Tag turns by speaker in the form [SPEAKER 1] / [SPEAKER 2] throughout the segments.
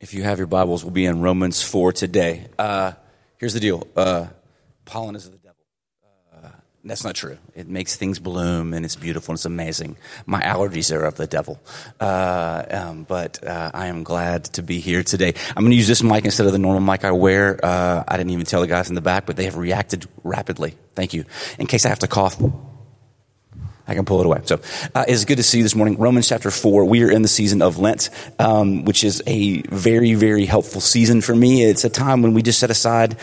[SPEAKER 1] If you have your Bibles, we'll be in Romans 4 today. Uh, here's the deal uh, pollen is the devil. Uh, that's not true. It makes things bloom and it's beautiful and it's amazing. My allergies are of the devil. Uh, um, but uh, I am glad to be here today. I'm going to use this mic instead of the normal mic I wear. Uh, I didn't even tell the guys in the back, but they have reacted rapidly. Thank you. In case I have to cough, I can pull it away. So uh, it's good to see you this morning. Romans chapter 4. We are in the season of Lent, um, which is a very, very helpful season for me. It's a time when we just set aside,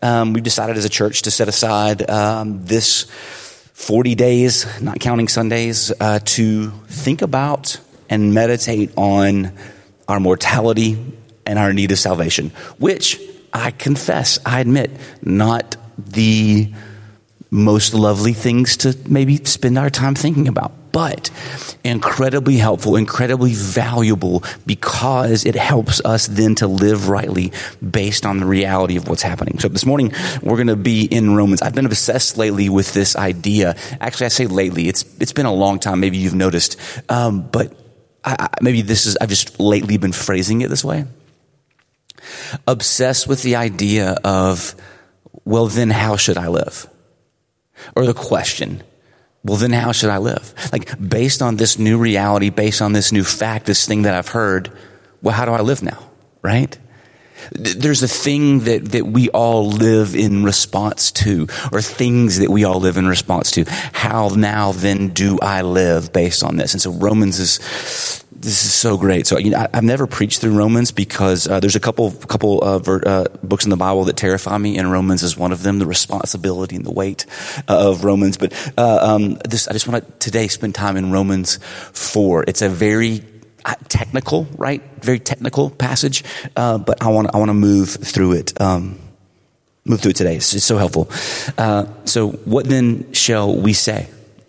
[SPEAKER 1] um, we've decided as a church to set aside um, this 40 days, not counting Sundays, uh, to think about and meditate on our mortality and our need of salvation, which I confess, I admit, not the most lovely things to maybe spend our time thinking about, but incredibly helpful, incredibly valuable because it helps us then to live rightly based on the reality of what's happening. So this morning we're going to be in Romans. I've been obsessed lately with this idea. Actually, I say lately. It's it's been a long time. Maybe you've noticed, um, but I, I, maybe this is I've just lately been phrasing it this way. Obsessed with the idea of, well, then how should I live? Or the question, well, then how should I live? Like, based on this new reality, based on this new fact, this thing that I've heard, well, how do I live now? Right? There's a thing that, that we all live in response to, or things that we all live in response to. How now then do I live based on this? And so Romans is this is so great. So you know, I, have never preached through Romans because uh, there's a couple couple uh, ver, uh, books in the Bible that terrify me, and Romans is one of them. The responsibility and the weight uh, of Romans. But uh, um, this, I just want to today spend time in Romans four. It's a very uh, technical, right? Very technical passage, but I want I want to move through it. Um, move through it today. It's, it's so helpful. so, what then shall we say?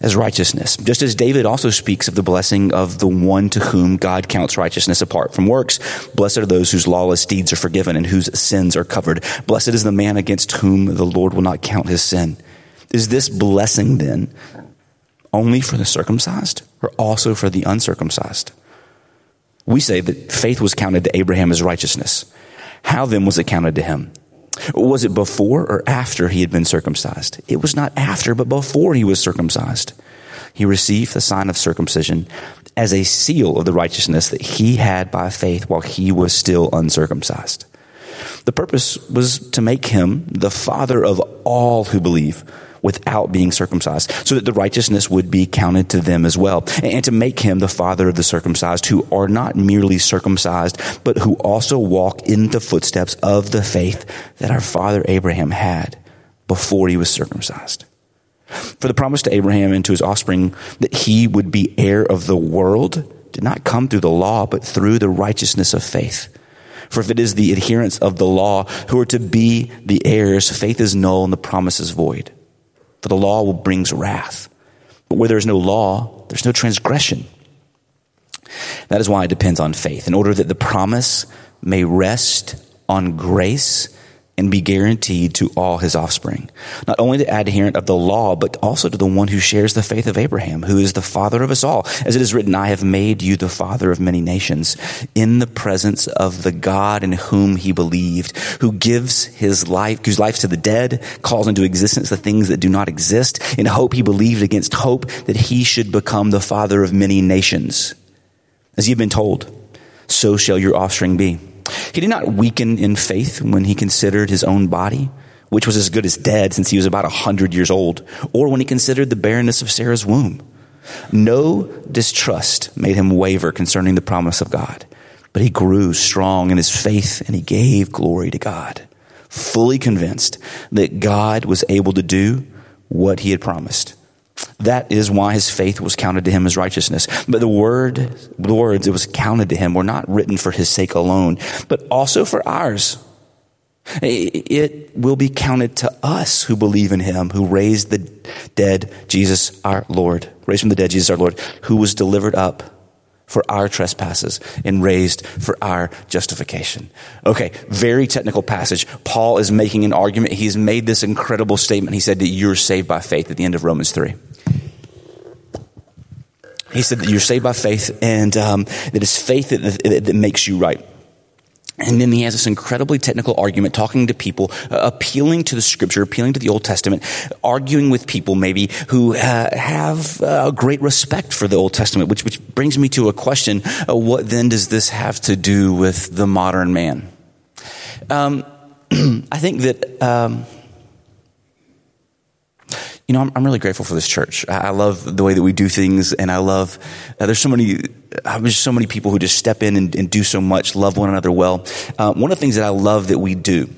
[SPEAKER 1] as righteousness. Just as David also speaks of the blessing of the one to whom God counts righteousness apart from works. Blessed are those whose lawless deeds are forgiven and whose sins are covered. Blessed is the man against whom the Lord will not count his sin. Is this blessing then only for the circumcised or also for the uncircumcised? We say that faith was counted to Abraham as righteousness. How then was it counted to him? Was it before or after he had been circumcised? It was not after, but before he was circumcised. He received the sign of circumcision as a seal of the righteousness that he had by faith while he was still uncircumcised. The purpose was to make him the father of all who believe without being circumcised, so that the righteousness would be counted to them as well, and to make him the father of the circumcised, who are not merely circumcised, but who also walk in the footsteps of the faith that our father Abraham had before he was circumcised. For the promise to Abraham and to his offspring that he would be heir of the world did not come through the law, but through the righteousness of faith. For if it is the adherents of the law who are to be the heirs, faith is null and the promise is void for the law brings wrath. But where there is no law, there's no transgression. That is why it depends on faith, in order that the promise may rest on grace and be guaranteed to all his offspring. Not only the adherent of the law, but also to the one who shares the faith of Abraham, who is the father of us all. As it is written, I have made you the father of many nations in the presence of the God in whom he believed, who gives his life, gives life to the dead, calls into existence the things that do not exist. In hope he believed against hope that he should become the father of many nations. As you've been told, so shall your offspring be. He did not weaken in faith when he considered his own body, which was as good as dead since he was about a hundred years old, or when he considered the barrenness of Sarah's womb. No distrust made him waver concerning the promise of God, but he grew strong in his faith and he gave glory to God, fully convinced that God was able to do what he had promised. That is why his faith was counted to him as righteousness. But the word, the words it was counted to him were not written for his sake alone, but also for ours. It will be counted to us who believe in him, who raised the dead Jesus our Lord, raised from the dead Jesus our Lord, who was delivered up for our trespasses and raised for our justification. Okay, very technical passage. Paul is making an argument. He's made this incredible statement. He said that you're saved by faith at the end of Romans 3. He said that you're saved by faith and um, that it's faith that, that, that makes you right. And then he has this incredibly technical argument talking to people, uh, appealing to the scripture, appealing to the Old Testament, arguing with people maybe who uh, have uh, great respect for the Old Testament, which, which brings me to a question. Uh, what then does this have to do with the modern man? Um, I think that, um, you know, I'm, I'm, really grateful for this church. I, I, love the way that we do things, and I love. Uh, there's so many. Uh, there's so many people who just step in and, and do so much, love one another well. Uh, one of the things that I love that we do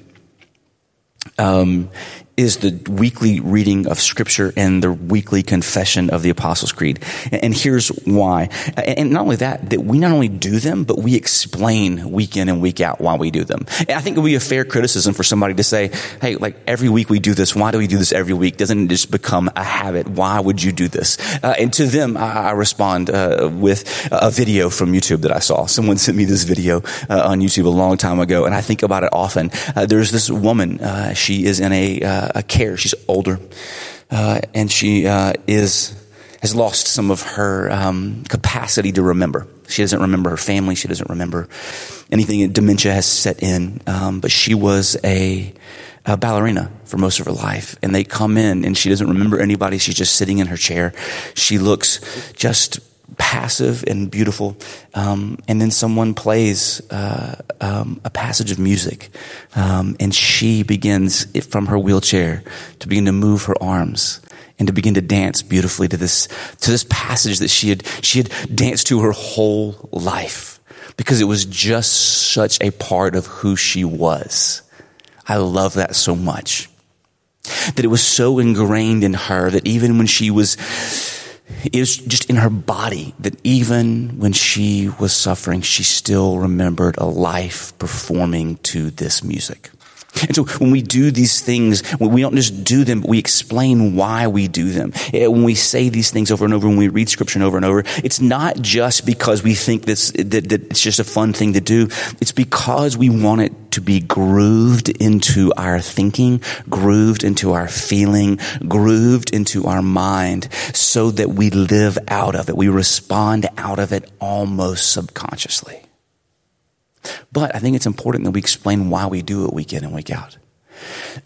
[SPEAKER 1] um, is the weekly reading of scripture and the weekly confession of the Apostles' Creed. And here's why. And not only that, that we not only do them, but we explain week in and week out why we do them. And I think it would be a fair criticism for somebody to say, hey, like every week we do this. Why do we do this every week? Doesn't it just become a habit? Why would you do this? Uh, and to them, I, I respond uh, with a video from YouTube that I saw. Someone sent me this video uh, on YouTube a long time ago, and I think about it often. Uh, there's this woman. Uh, she is in a uh, a care. She's older, uh, and she uh, is has lost some of her um, capacity to remember. She doesn't remember her family. She doesn't remember anything. Dementia has set in. Um, but she was a, a, ballerina for most of her life, and they come in, and she doesn't remember anybody. She's just sitting in her chair. She looks just passive and beautiful. Um, and then someone plays uh, um, a passage of music, um, and she begins from her wheelchair to begin to move her arms and to begin to dance beautifully to this to this passage that she had she had danced to her whole life because it was just such a part of who she was. I love that so much. That it was so ingrained in her that even when she was it was just in her body that even when she was suffering, she still remembered a life performing to this music. And so when we do these things, we don't just do them, but we explain why we do them. Eh, when we say these things over and over, when we read scripture over and over, it's not just because we think this, that, that it's just a fun thing to do. It's because we want it to be grooved into our thinking, grooved into our feeling, grooved into our mind so that we live out of it. We respond out of it almost subconsciously. But I think it's important that we explain why we do it week in and week out.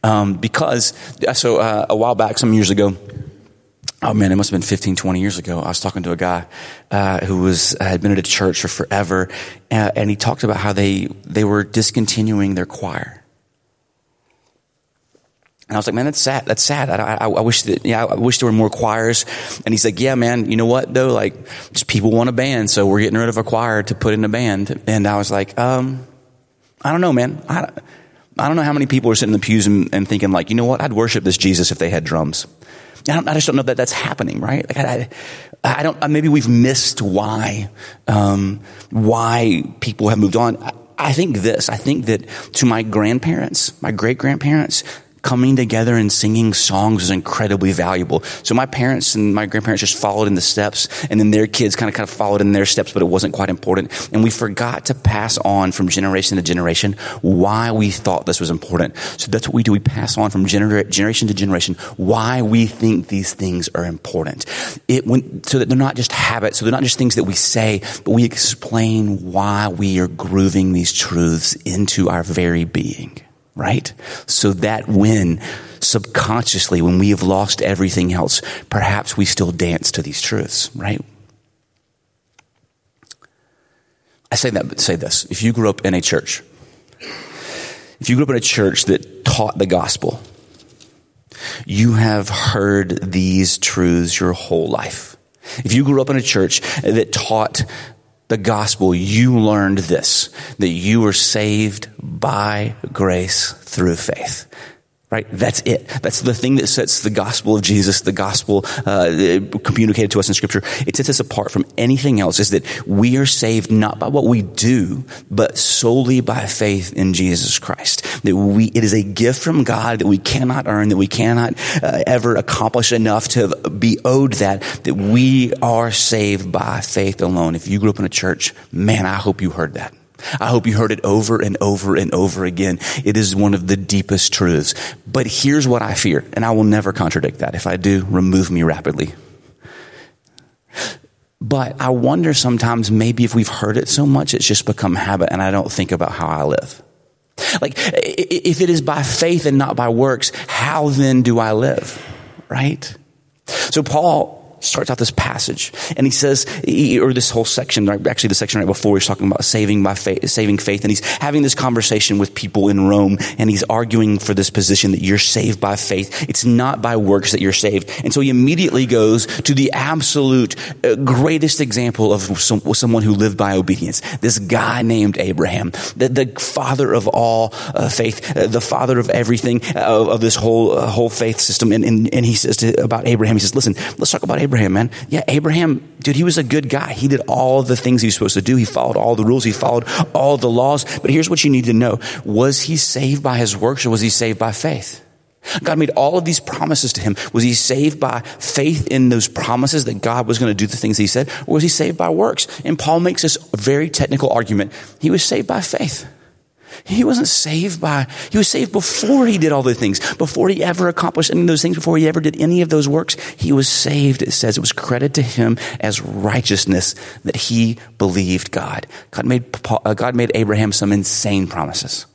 [SPEAKER 1] Um, because, so uh, a while back, some years ago, oh man, it must have been 15, 20 years ago, I was talking to a guy uh, who was had been at a church for forever, uh, and he talked about how they, they were discontinuing their choir. And I was like, man, that's sad. That's sad. I, I, I, wish that, yeah, I wish there were more choirs. And he's like, yeah, man, you know what though? Like, just people want a band, so we're getting rid of a choir to put in a band. And I was like, um, I don't know, man. I, I don't know how many people are sitting in the pews and, and thinking like, you know what? I'd worship this Jesus if they had drums. I, I just don't know that that's happening, right? Like I, I, don't. Maybe we've missed why, um, why people have moved on. I think this. I think that to my grandparents, my great grandparents, coming together and singing songs is incredibly valuable. So my parents and my grandparents just followed in the steps and then their kids kind of kind of followed in their steps, but it wasn't quite important. And we forgot to pass on from generation to generation why we thought this was important. So that's what we do. We pass on from gener- generation to generation why we think these things are important. It went, so that they're not just habits. So they're not just things that we say, but we explain why we are grooving these truths into our very being right? So that when subconsciously, when we have lost everything else, perhaps we still dance to these truths, right? I say that, but say this. If you grew up in a church, if you grew up in a church that taught the gospel, you have heard these truths your whole life. If you grew up in a church that taught the gospel, you learned this that you were saved by grace through faith. Right? That's it. That's the thing that sets the gospel of Jesus, the gospel uh, communicated to us in scripture. It sets us apart from anything else is that we are saved not by what we do, but solely by faith in Jesus Christ. That we, it is a gift from God that we cannot earn, that we cannot uh, ever accomplish enough to be owed that, that we are saved by faith alone. If you grew up in a church, man, I hope you heard that. I hope you heard it over and over and over again. It is one of the deepest truths. But here's what I fear, and I will never contradict that. If I do, remove me rapidly. But I wonder sometimes maybe if we've heard it so much, it's just become habit and I don't think about how I live. Like, if it is by faith and not by works, how then do I live? Right? So Paul starts out this passage and he says, or this whole section, actually the section right before he's talking about saving by faith, saving faith. And he's having this conversation with people in Rome and he's arguing for this position that you're saved by faith. It's not by works that you're saved. And so he immediately goes to the absolute uh, greatest example of some, someone who lived by obedience. This guy named Abraham, the, the father of all uh, faith, uh, the father of everything, uh, of this whole, uh, whole faith system. And, and, and he says to, about Abraham, he says, listen, let's talk about Abraham. Abraham, man. Yeah, Abraham, dude, he was a good guy. He did all the things he was supposed to do. He followed all the rules. He followed all the laws. But here's what you need to know. Was he saved by his works or was he saved by faith? God made all of these promises to him. Was he saved by faith in those promises that God was going to do the things he said? Or was he saved by works? And Paul makes this very technical argument. He was saved by faith. He wasn't saved by, he was saved before he did all the things, before he ever accomplished any of those things, before he ever did any of those works. He was saved. It says it was credited to him as righteousness that he believed God. God made, uh, God made Abraham some insane promises.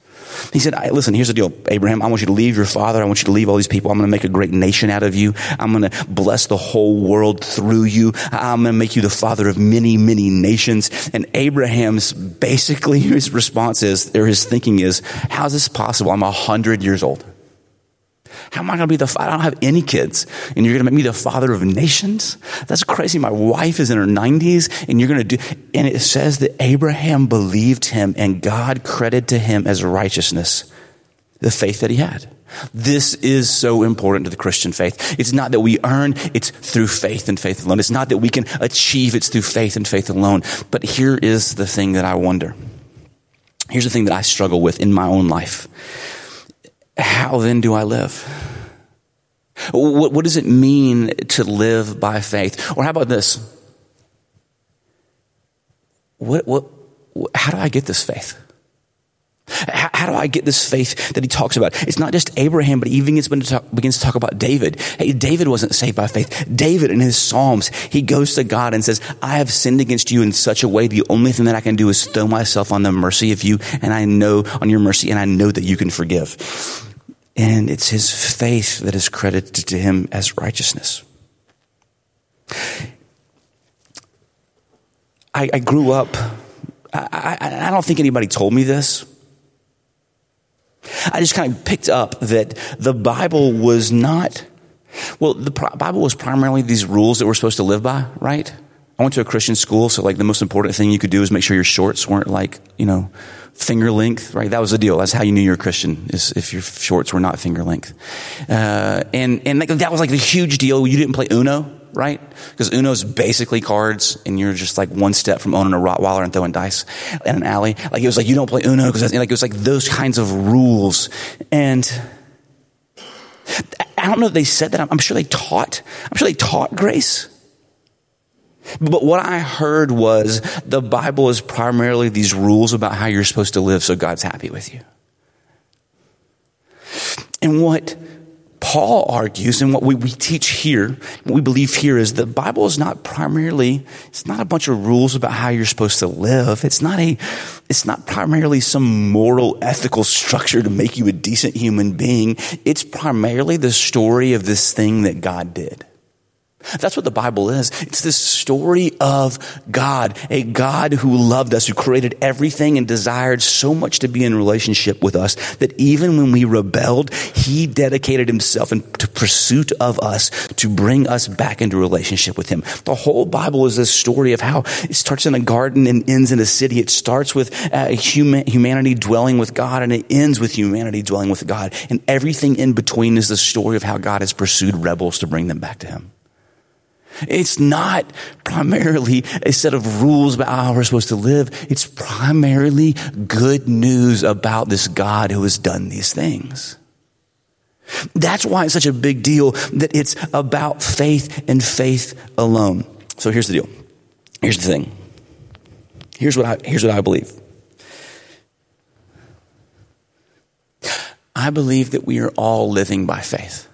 [SPEAKER 1] He said, listen, here's the deal, Abraham. I want you to leave your father. I want you to leave all these people. I'm going to make a great nation out of you. I'm going to bless the whole world through you. I'm going to make you the father of many, many nations. And Abraham's basically his response is, or his thinking is, how's this possible? I'm a hundred years old. How am I going to be the, father. I don't have any kids and you're going to make me the father of nations? That's crazy. My wife is in her nineties and you're going to do, and it says that Abraham believed him and God credited to him as righteousness the faith that he had. This is so important to the Christian faith. It's not that we earn, it's through faith and faith alone. It's not that we can achieve, it's through faith and faith alone. But here is the thing that I wonder. Here's the thing that I struggle with in my own life. How then do I live? What, what does it mean to live by faith? Or how about this? What, what, how do I get this faith? How, how, do I get this faith that he talks about? It's not just Abraham, but he even begins to, talk, begins to talk about David. Hey, David wasn't saved by faith. David in his Psalms, he goes to God and says, I have sinned against you in such a way. The only thing that I can do is throw myself on the mercy of you. And I know on your mercy and I know that you can forgive. And it's his faith that is credited to him as righteousness. I, I grew up, I, I, I don't think anybody told me this. I just kind of picked up that the Bible was not, well, the Bible was primarily these rules that we're supposed to live by, right? I went to a Christian school, so like the most important thing you could do is make sure your shorts weren't like, you know, finger length, right? That was the deal. That's how you knew you're a Christian, is if your shorts were not finger length. Uh, and, and that was like the huge deal. You didn't play Uno, right? Because Uno's basically cards, and you're just like one step from owning a Rottweiler and throwing dice in an alley. Like it was like you don't play Uno because like it was like those kinds of rules. And I don't know if they said that. I'm sure they taught. I'm sure they taught grace. But what I heard was the Bible is primarily these rules about how you're supposed to live so God's happy with you. And what Paul argues and what we, we teach here, what we believe here is the Bible is not primarily, it's not a bunch of rules about how you're supposed to live. It's not a, it's not primarily some moral, ethical structure to make you a decent human being. It's primarily the story of this thing that God did. That's what the Bible is. It's this story of God, a God who loved us, who created everything and desired so much to be in relationship with us that even when we rebelled, he dedicated himself into pursuit of us to bring us back into relationship with him. The whole Bible is this story of how it starts in a garden and ends in a city. It starts with uh, human, humanity dwelling with God and it ends with humanity dwelling with God. And everything in between is the story of how God has pursued rebels to bring them back to him. It's not primarily a set of rules about how we're supposed to live. It's primarily good news about this God who has done these things. That's why it's such a big deal that it's about faith and faith alone. So here's the deal. Here's the thing. Here's what I, here's what I believe. I believe that we are all living by faith.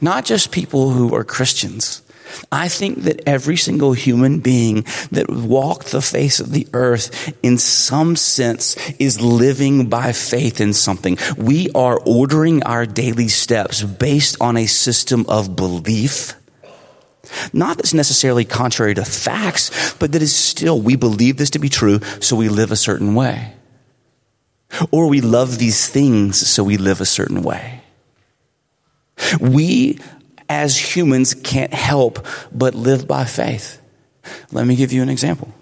[SPEAKER 1] Not just people who are Christians, I think that every single human being that walked the face of the earth in some sense is living by faith in something. We are ordering our daily steps based on a system of belief. Not that's necessarily contrary to facts, but that is still, we believe this to be true, so we live a certain way. Or we love these things, so we live a certain way. We as humans can't help but live by faith. Let me give you an example.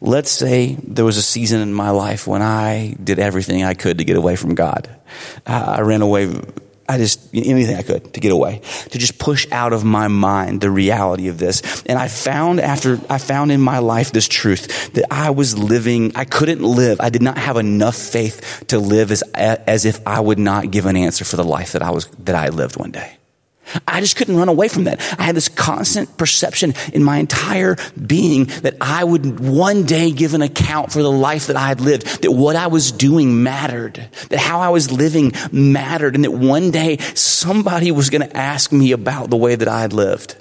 [SPEAKER 1] Let's say there was a season in my life when I did everything I could to get away from God. Uh, I ran away, I just, anything I could to get away, to just push out of my mind the reality of this. And I found after, I found in my life this truth that I was living, I couldn't live, I did not have enough faith to live as, as if I would not give an answer for the life that I was, that I lived one day. I just couldn't run away from that. I had this constant perception in my entire being that I would one day give an account for the life that I had lived, that what I was doing mattered, that how I was living mattered, and that one day somebody was going to ask me about the way that I had lived.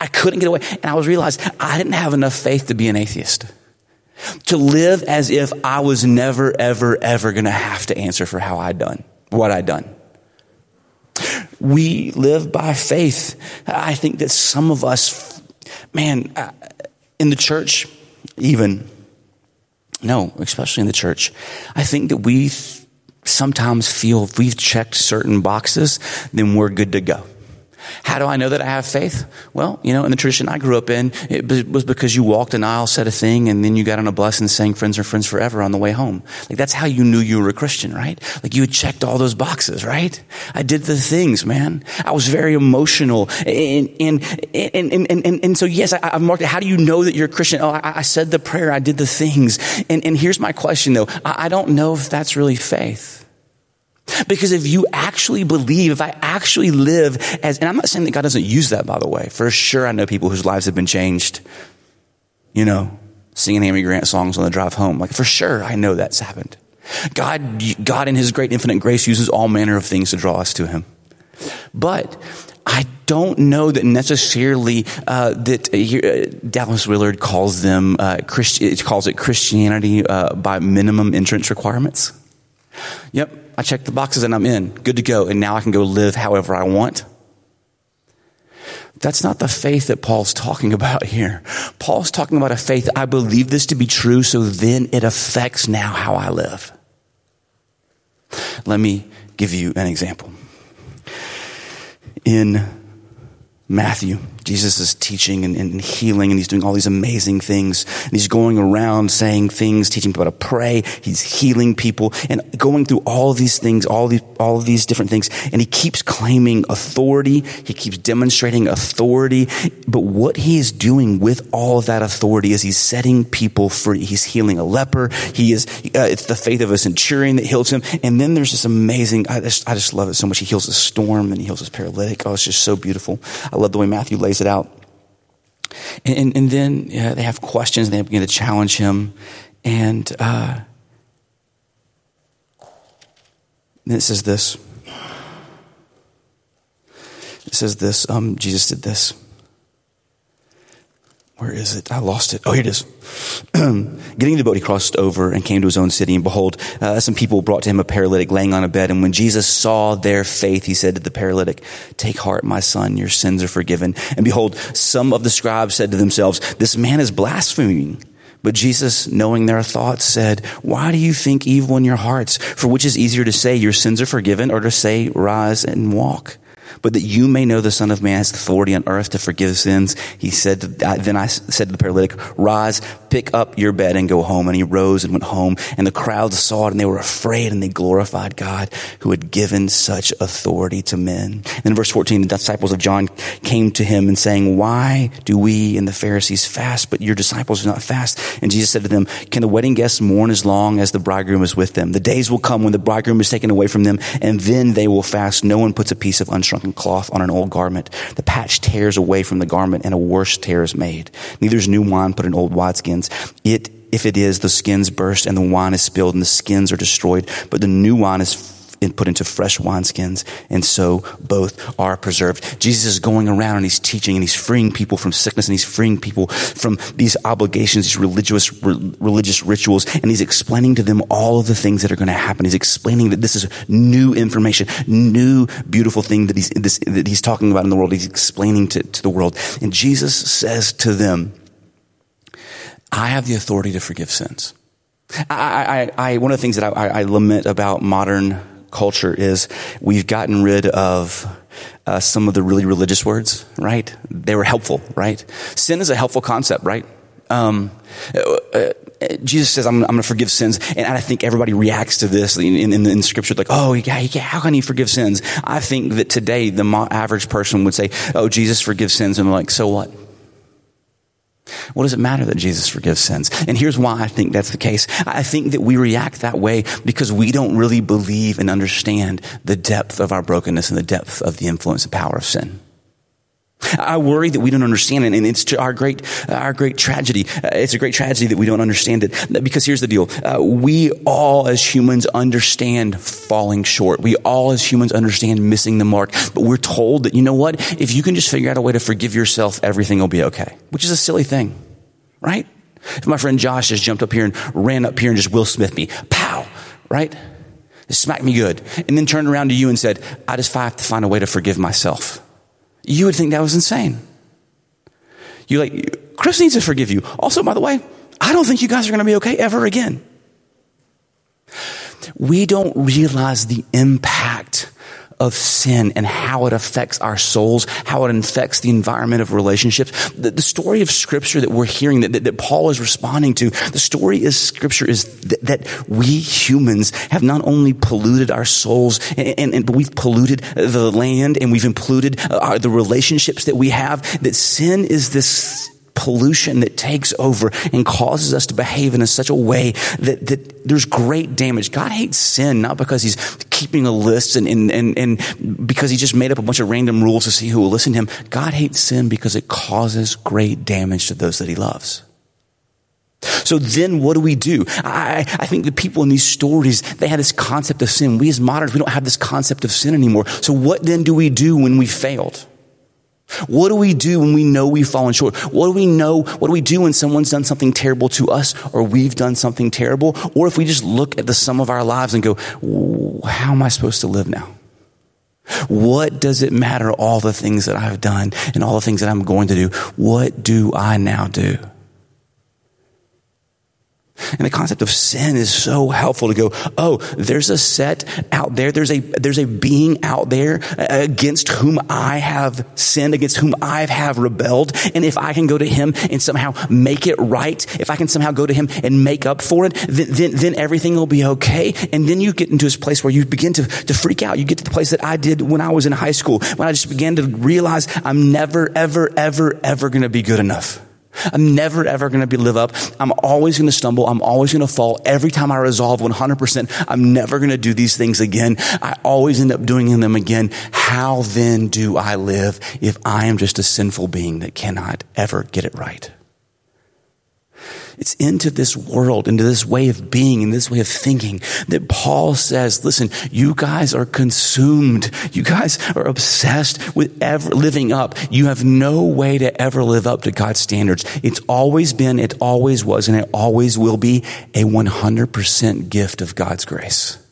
[SPEAKER 1] I couldn't get away. And I was realized I didn't have enough faith to be an atheist. To live as if I was never, ever, ever going to have to answer for how I'd done, what I'd done. We live by faith. I think that some of us, man, uh, in the church, even, no, especially in the church, I think that we sometimes feel if we've checked certain boxes, then we're good to go. How do I know that I have faith? Well, you know, in the tradition I grew up in, it was because you walked an aisle, said a thing, and then you got on a bus and sang Friends Are Friends Forever on the way home. Like that's how you knew you were a Christian, right? Like you had checked all those boxes, right? I did the things, man. I was very emotional. And, and, and, and, and, and so yes, I, have marked it. How do you know that you're a Christian? Oh, I, I, said the prayer. I did the things. And, and here's my question though. I, I don't know if that's really faith. Because if you actually believe, if I actually live as, and I'm not saying that God doesn't use that, by the way. For sure, I know people whose lives have been changed, you know, singing Amy Grant songs on the drive home. Like, for sure, I know that's happened. God, God in His great infinite grace uses all manner of things to draw us to Him. But I don't know that necessarily uh, that uh, Dallas Willard calls them uh, Christi- calls it Christianity uh, by minimum entrance requirements. Yep, I check the boxes and I'm in, good to go, and now I can go live however I want. That's not the faith that Paul's talking about here. Paul's talking about a faith, I believe this to be true, so then it affects now how I live. Let me give you an example. In Matthew, Jesus is teaching and, and, healing, and he's doing all these amazing things. And he's going around saying things, teaching people how to pray. He's healing people and going through all these things, all these, all these different things. And he keeps claiming authority. He keeps demonstrating authority. But what he is doing with all of that authority is he's setting people free. He's healing a leper. He is, uh, it's the faith of a centurion that heals him. And then there's this amazing, I just, I just love it so much. He heals a storm and he heals his paralytic. Oh, it's just so beautiful. I love the way Matthew lays it out. And, and, and then they have questions and they begin to challenge him. And uh, it says this. It says this um, Jesus did this. Where is it? I lost it. Oh, here it is. Getting the boat, he crossed over and came to his own city. And behold, uh, some people brought to him a paralytic laying on a bed. And when Jesus saw their faith, he said to the paralytic, Take heart, my son, your sins are forgiven. And behold, some of the scribes said to themselves, This man is blaspheming. But Jesus, knowing their thoughts, said, Why do you think evil in your hearts? For which is easier to say, Your sins are forgiven, or to say, Rise and walk? But that you may know the Son of Man has authority on earth to forgive sins. He said, then I said to the paralytic, rise, pick up your bed and go home. And he rose and went home. And the crowd saw it and they were afraid and they glorified God who had given such authority to men. And in verse 14, the disciples of John came to him and saying, why do we and the Pharisees fast, but your disciples do not fast? And Jesus said to them, can the wedding guests mourn as long as the bridegroom is with them? The days will come when the bridegroom is taken away from them and then they will fast. No one puts a piece of cloth on an old garment. The patch tears away from the garment and a worse tear is made. Neither is new wine put in old wineskins. It, if it is, the skins burst and the wine is spilled and the skins are destroyed, but the new wine is put into fresh wineskins, and so both are preserved. Jesus is going around and he's teaching and he's freeing people from sickness and he's freeing people from these obligations, these religious, re- religious rituals, and he's explaining to them all of the things that are going to happen. He's explaining that this is new information, new beautiful thing that he's, this, that he's talking about in the world. He's explaining to, to the world. And Jesus says to them, I have the authority to forgive sins. I, I, I, one of the things that I, I, lament about modern culture is we've gotten rid of uh, some of the really religious words, right? They were helpful, right? Sin is a helpful concept, right? Um, uh, uh Jesus says, I'm, I'm going to forgive sins. And I think everybody reacts to this in, in, in scripture, like, oh, yeah, yeah, how can he forgive sins? I think that today the average person would say, oh, Jesus forgives sins. And I'm like, so what? What does it matter that Jesus forgives sins? And here's why I think that's the case. I think that we react that way because we don't really believe and understand the depth of our brokenness and the depth of the influence and power of sin. I worry that we don't understand it, and it's our great, our great tragedy. Uh, it's a great tragedy that we don't understand it. Because here's the deal: uh, we all, as humans, understand falling short. We all, as humans, understand missing the mark. But we're told that you know what? If you can just figure out a way to forgive yourself, everything will be okay. Which is a silly thing, right? If my friend Josh just jumped up here and ran up here and just Will Smith me, pow, right? Smacked me good, and then turned around to you and said, "I just have to find a way to forgive myself." You would think that was insane. You like, Chris needs to forgive you. Also, by the way, I don't think you guys are going to be okay ever again. We don't realize the impact of sin and how it affects our souls, how it affects the environment of relationships. The, the story of scripture that we're hearing that, that, that, Paul is responding to, the story is scripture is th- that we humans have not only polluted our souls, and, and, and, but we've polluted the land and we've polluted uh, the relationships that we have, that sin is this pollution that takes over and causes us to behave in such a way that, that there's great damage. God hates sin, not because he's keeping a list and, and, and, and because he just made up a bunch of random rules to see who will listen to him. God hates sin because it causes great damage to those that he loves. So then what do we do? I, I think the people in these stories, they had this concept of sin. We as moderns, we don't have this concept of sin anymore. So what then do we do when we failed? What do we do when we know we've fallen short? What do we know? What do we do when someone's done something terrible to us or we've done something terrible? Or if we just look at the sum of our lives and go, how am I supposed to live now? What does it matter all the things that I've done and all the things that I'm going to do? What do I now do? And the concept of sin is so helpful to go, oh, there's a set out there. There's a, there's a being out there uh, against whom I have sinned, against whom I have rebelled. And if I can go to him and somehow make it right, if I can somehow go to him and make up for it, then, then, then everything will be okay. And then you get into this place where you begin to, to freak out. You get to the place that I did when I was in high school, when I just began to realize I'm never, ever, ever, ever going to be good enough. I'm never ever going to be live up. I'm always going to stumble. I'm always going to fall. Every time I resolve 100%, I'm never going to do these things again. I always end up doing them again. How then do I live if I am just a sinful being that cannot ever get it right? It's into this world, into this way of being, and this way of thinking that Paul says, listen, you guys are consumed. You guys are obsessed with ever living up. You have no way to ever live up to God's standards. It's always been, it always was, and it always will be a 100% gift of God's grace.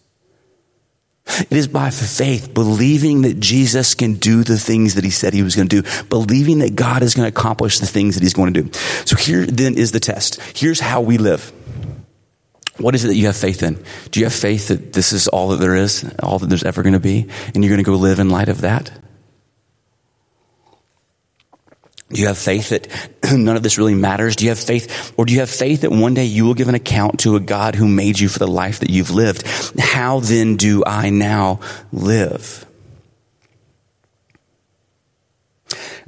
[SPEAKER 1] It is by faith, believing that Jesus can do the things that he said he was going to do, believing that God is going to accomplish the things that he's going to do. So here then is the test. Here's how we live. What is it that you have faith in? Do you have faith that this is all that there is, all that there's ever going to be, and you're going to go live in light of that? Do you have faith that none of this really matters? Do you have faith, or do you have faith that one day you will give an account to a God who made you for the life that you've lived? How then do I now live?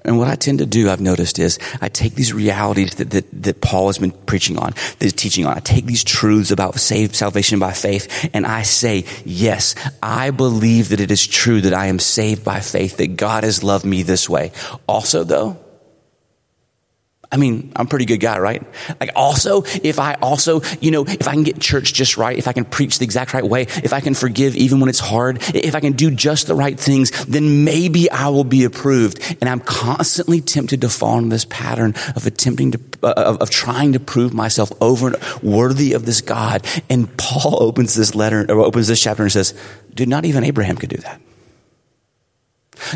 [SPEAKER 1] And what I tend to do, I've noticed, is I take these realities that, that, that Paul has been preaching on, that he's teaching on. I take these truths about saved salvation by faith, and I say, yes, I believe that it is true that I am saved by faith, that God has loved me this way. Also, though, I mean, I'm a pretty good guy, right? Like also, if I also, you know, if I can get church just right, if I can preach the exact right way, if I can forgive even when it's hard, if I can do just the right things, then maybe I will be approved. And I'm constantly tempted to fall into this pattern of attempting to, uh, of, of trying to prove myself over and worthy of this God. And Paul opens this letter, or opens this chapter and says, dude, not even Abraham could do that.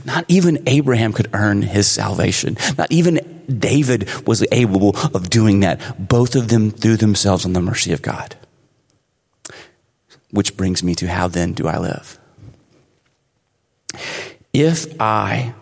[SPEAKER 1] Not even Abraham could earn his salvation. Not even David was able of doing that. Both of them threw themselves on the mercy of God. Which brings me to how then do I live? If I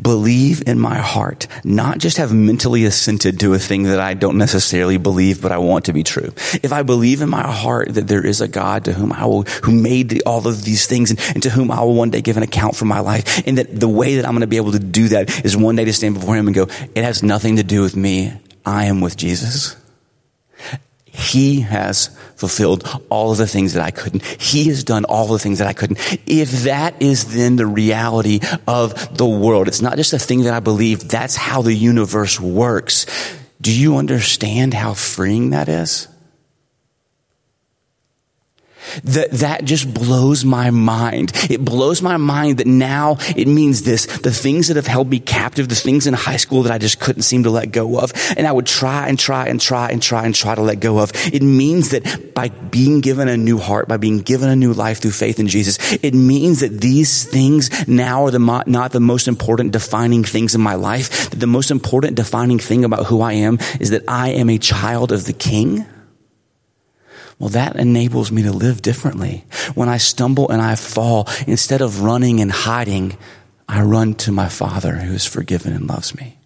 [SPEAKER 1] believe in my heart, not just have mentally assented to a thing that I don't necessarily believe, but I want to be true. If I believe in my heart that there is a God to whom I will, who made all of these things and, and to whom I will one day give an account for my life, and that the way that I'm going to be able to do that is one day to stand before Him and go, it has nothing to do with me. I am with Jesus. He has fulfilled all of the things that I couldn't. He has done all the things that I couldn't. If that is then the reality of the world, it's not just a thing that I believe, that's how the universe works. Do you understand how freeing that is? That, that just blows my mind. It blows my mind that now it means this. The things that have held me captive, the things in high school that I just couldn't seem to let go of, and I would try and try and try and try and try to let go of. It means that by being given a new heart, by being given a new life through faith in Jesus, it means that these things now are the, not the most important defining things in my life. That the most important defining thing about who I am is that I am a child of the King well, that enables me to live differently. When I stumble and I fall, instead of running and hiding, I run to my Father who is forgiven and loves me.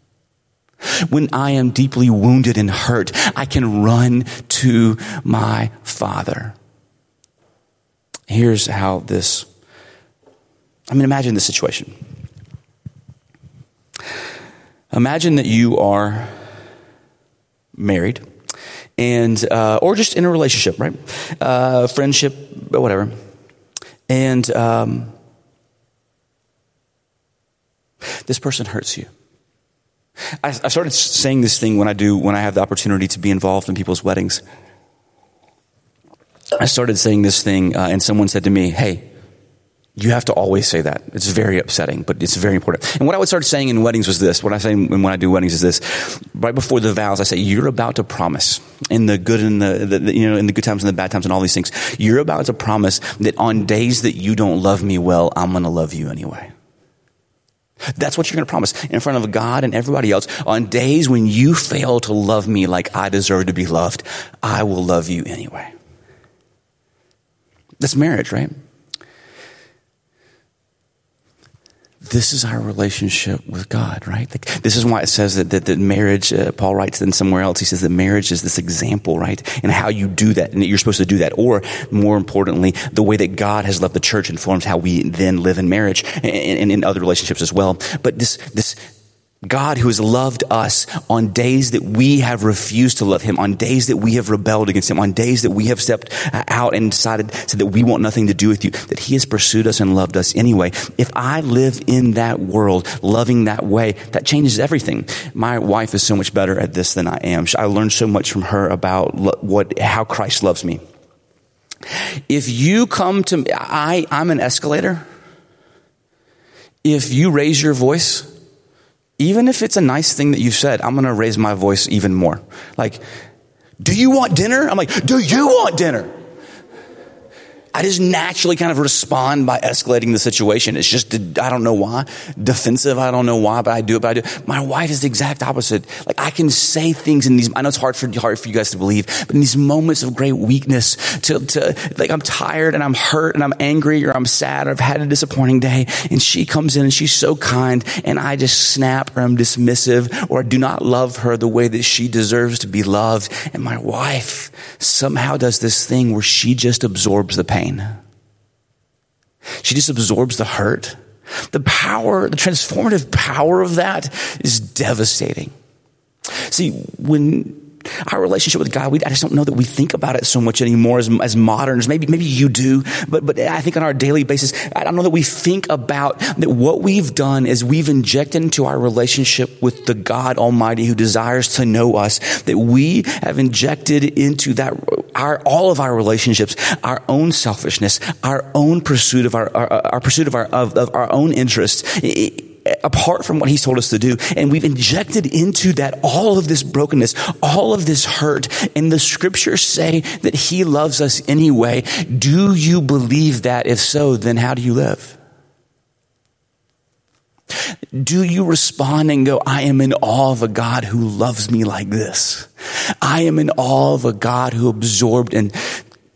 [SPEAKER 1] When I am deeply wounded and hurt, I can run to my Father. Here's how this, I mean, imagine the situation. Imagine that you are married and uh, or just in a relationship, right? Uh, friendship, whatever. And um, this person hurts you. I, I started saying this thing when I do when I have the opportunity to be involved in people's weddings. I started saying this thing, uh, and someone said to me, "Hey, you have to always say that. It's very upsetting, but it's very important. And what I would start saying in weddings was this. What I say when I do weddings is this. Right before the vows, I say, you're about to promise in the good and the, the, the, you know, in the good times and the bad times and all these things. You're about to promise that on days that you don't love me well, I'm going to love you anyway. That's what you're going to promise in front of God and everybody else. On days when you fail to love me like I deserve to be loved, I will love you anyway. That's marriage, right? This is our relationship with God, right? This is why it says that, that, that marriage, uh, Paul writes then somewhere else, he says that marriage is this example, right? And how you do that, and that you're supposed to do that. Or, more importantly, the way that God has loved the church informs how we then live in marriage and in other relationships as well. But this, this, God who has loved us on days that we have refused to love him, on days that we have rebelled against him, on days that we have stepped uh, out and decided so that we want nothing to do with you, that he has pursued us and loved us anyway. If I live in that world, loving that way, that changes everything. My wife is so much better at this than I am. I learned so much from her about what, how Christ loves me. If you come to me, I, I'm an escalator. If you raise your voice, even if it's a nice thing that you said, I'm going to raise my voice even more. Like, do you want dinner? I'm like, do you want dinner? I just naturally kind of respond by escalating the situation. It's just, I don't know why. Defensive, I don't know why, but I do it, but I do. My wife is the exact opposite. Like, I can say things in these, I know it's hard for, hard for you guys to believe, but in these moments of great weakness, to, to, like, I'm tired and I'm hurt and I'm angry or I'm sad or I've had a disappointing day, and she comes in and she's so kind, and I just snap or I'm dismissive or I do not love her the way that she deserves to be loved. And my wife somehow does this thing where she just absorbs the pain pain. She just absorbs the hurt. The power, the transformative power of that is devastating. See, when our relationship with God, we, I just don't know that we think about it so much anymore as, as moderns. Maybe, maybe you do, but, but I think on our daily basis, I don't know that we think about that what we've done is we've injected into our relationship with the God Almighty who desires to know us, that we have injected into that, our, all of our relationships, our own selfishness, our own pursuit of our, our, our pursuit of our, of, of our own interests. It, apart from what he's told us to do. And we've injected into that all of this brokenness, all of this hurt. And the scriptures say that he loves us anyway. Do you believe that? If so, then how do you live? Do you respond and go, I am in awe of a God who loves me like this? I am in awe of a God who absorbed and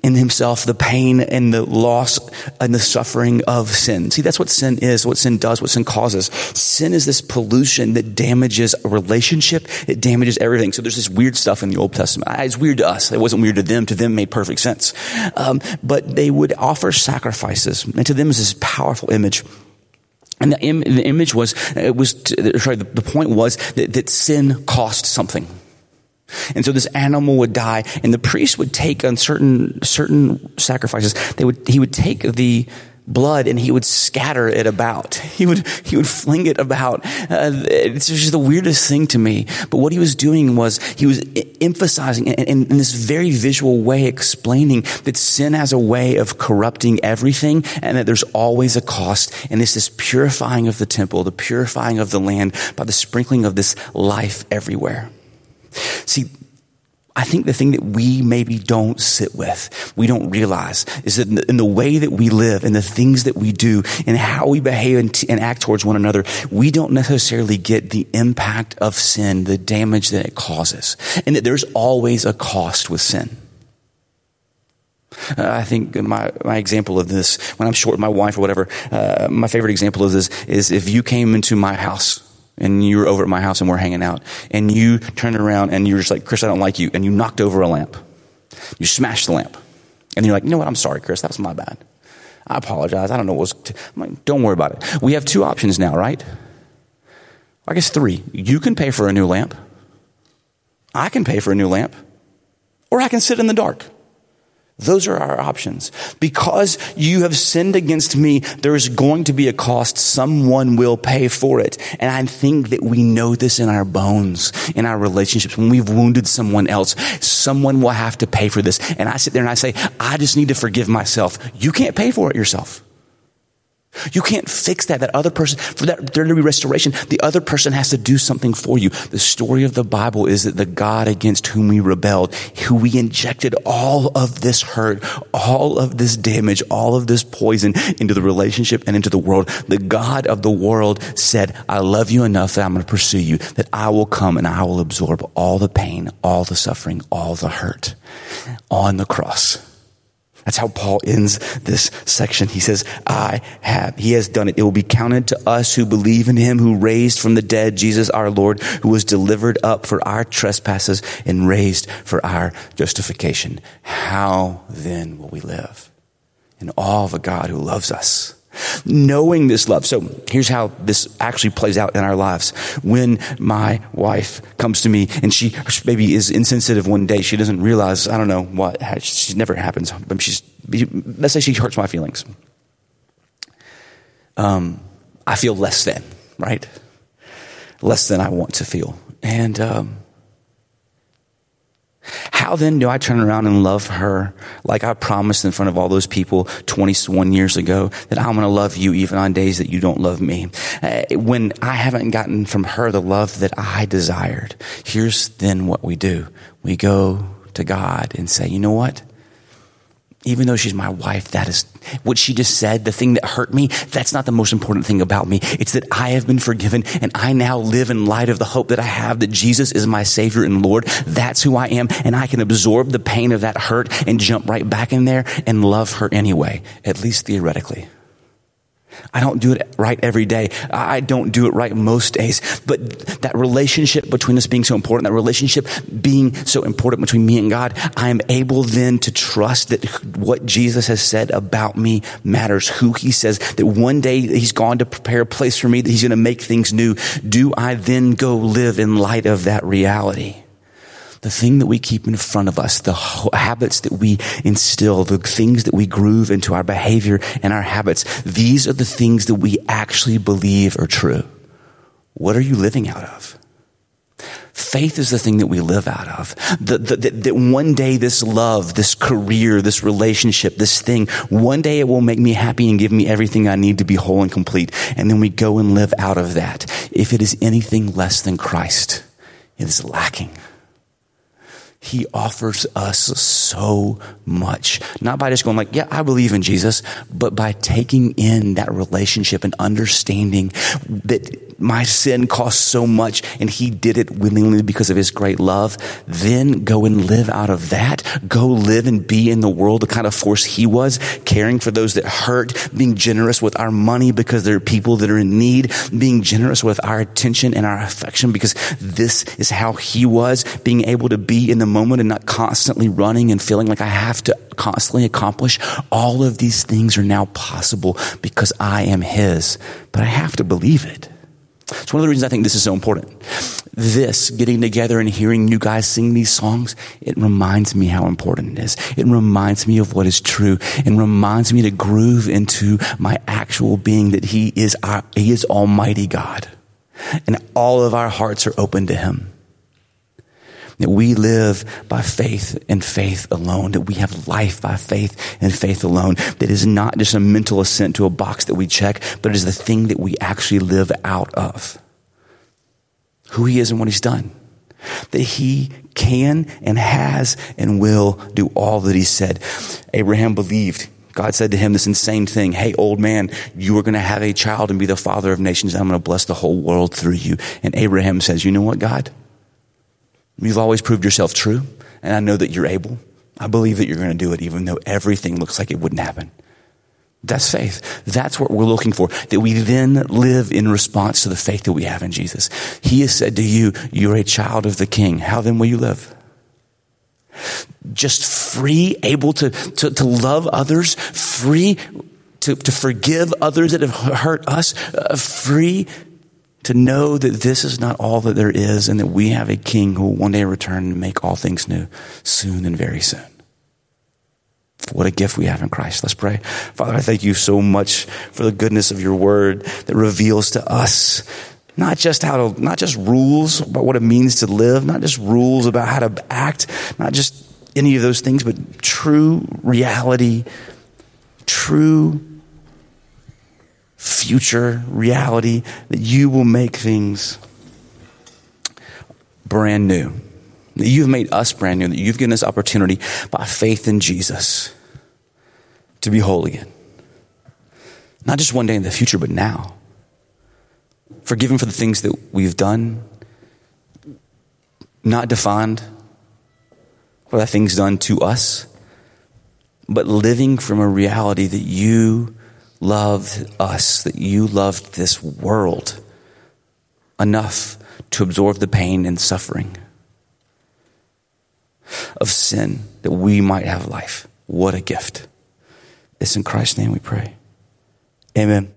[SPEAKER 1] in himself the pain and the loss and the suffering of sin. See, that's what sin is, what sin does, what sin causes. Sin is this pollution that damages a relationship. It damages everything. So there's this weird stuff in the Old Testament. Ah, it's weird to us. It wasn't weird to them. To them, it made perfect sense. Um, but they would offer sacrifices, and to them is this powerful image. And the, Im- the image was, it was, sorry, the, the point was that, that sin cost something. And so this animal would die, and the priest would take on certain certain sacrifices. They would he would take the blood and he would scatter it about. He would he would fling it about. Uh, it's just the weirdest thing to me. But what he was doing was he was emphasizing in, in, in this very visual way, explaining that sin has a way of corrupting everything, and that there's always a cost. And it's this purifying of the temple, the purifying of the land by the sprinkling of this life everywhere. See, I think the thing that we maybe don't sit with, we don't realize, is that in the, in the way that we live and the things that we do and how we behave and, t- and, act towards one another, we don't necessarily get the impact of sin, the damage that it causes, and that there's always a cost with sin. Uh, I think my, my example of this, when I'm short with my wife or whatever, uh, my favorite example of this is if you came into my house and you were over at my house and we're hanging out, and you turned around and you're just like, Chris, I don't like you, and you knocked over a lamp. You smashed the lamp. And you're like, you know what? I'm sorry, Chris. That was my bad. I apologize. I don't know what was. T-. I'm like, don't worry about it. We have two options now, right? I guess three. You can pay for a new lamp. I can pay for a new lamp. Or I can sit in the dark. Those are our options. Because you have sinned against me, there is going to be a cost. Someone will pay for it. And I think that we know this in our bones, in our relationships. When we've wounded someone else, someone will have to pay for this. And I sit there and I say, I just need to forgive myself. You can't pay for it yourself. You can't fix that. That other person, for that there to be restoration, the other person has to do something for you. The story of the Bible is that the God against whom we rebelled, who we injected all of this hurt, all of this damage, all of this poison into the relationship and into the world, the God of the world said, I love you enough that I'm going to pursue you, that I will come and I will absorb all the pain, all the suffering, all the hurt on the cross. That's how Paul ends this section. He says, I have. He has done it. It will be counted to us who believe in him who raised from the dead Jesus our Lord, who was delivered up for our trespasses and raised for our justification. How then will we live? In awe of a God who loves us Knowing this love. So here's how this actually plays out in our lives. When my wife comes to me and she maybe is insensitive one day, she doesn't realize, I don't know what, she never happens, but she's, let's say she hurts my feelings. Um, I feel less than, right? Less than I want to feel. And, um, how then do I turn around and love her like I promised in front of all those people 21 years ago that I'm going to love you even on days that you don't love me? Uh, when I haven't gotten from her the love that I desired, here's then what we do. We go to God and say, you know what? Even though she's my wife, that is what she just said, the thing that hurt me, that's not the most important thing about me. It's that I have been forgiven and I now live in light of the hope that I have that Jesus is my Savior and Lord. That's who I am. And I can absorb the pain of that hurt and jump right back in there and love her anyway, at least theoretically. I don't do it right every day. I don't do it right most days. But that relationship between us being so important, that relationship being so important between me and God, I am able then to trust that what Jesus has said about me matters. Who he says that one day he's gone to prepare a place for me, that he's going to make things new. Do I then go live in light of that reality? The thing that we keep in front of us, the habits that we instill, the things that we groove into our behavior and our habits, these are the things that we actually believe are true. What are you living out of? Faith is the thing that we live out of. That, one day this love, this career, this relationship, this thing, one day it will make me happy and give me everything I need to be whole and complete. And then we go and live out of that. If it is anything less than Christ, it is lacking. He offers us so much. Not by just going like, yeah, I believe in Jesus, but by taking in that relationship and understanding that my sin cost so much and he did it willingly because of his great love. Then go and live out of that. Go live and be in the world the kind of force he was, caring for those that hurt, being generous with our money because there are people that are in need, being generous with our attention and our affection because this is how he was, being able to be in the moment and not constantly running and feeling like I have to constantly accomplish. All of these things are now possible because I am His, but I have to believe it. It's one of the reasons I think this is so important. This, getting together and hearing you guys sing these songs, it reminds me how important it is. It reminds me of what is true and reminds me to groove into my actual being that He is our, He is Almighty God. And all of our hearts are open to Him. That we live by faith and faith alone. That we have life by faith and faith alone. That is not just a mental assent to a box that we check, but it is the thing that we actually live out of. Who he is and what he's done. That he can and has and will do all that he said. Abraham believed. God said to him this insane thing. Hey, old man, you are going to have a child and be the father of nations. I'm going to bless the whole world through you. And Abraham says, you know what, God? You've always proved yourself true, and I know that you're able. I believe that you're going to do it, even though everything looks like it wouldn't happen. That's faith. That's what we're looking for. That we then live in response to the faith that we have in Jesus. He has said to you, You're a child of the King. How then will you live? Just free, able to, to, to love others, free to, to forgive others that have hurt us, uh, free to know that this is not all that there is and that we have a king who will one day return and make all things new soon and very soon. What a gift we have in Christ. Let's pray. Father, I thank you so much for the goodness of your word that reveals to us not just how to, not just rules about what it means to live, not just rules about how to act, not just any of those things, but true reality, true future reality that you will make things brand new. That you've made us brand new, that you've given us opportunity by faith in Jesus to be whole again. Not just one day in the future, but now. Forgiven for the things that we've done, not defined by the things done to us, but living from a reality that you loved us, that you loved this world enough to absorb the pain and suffering of sin that we might have life. What a gift. It's in Christ's name we pray. Amen.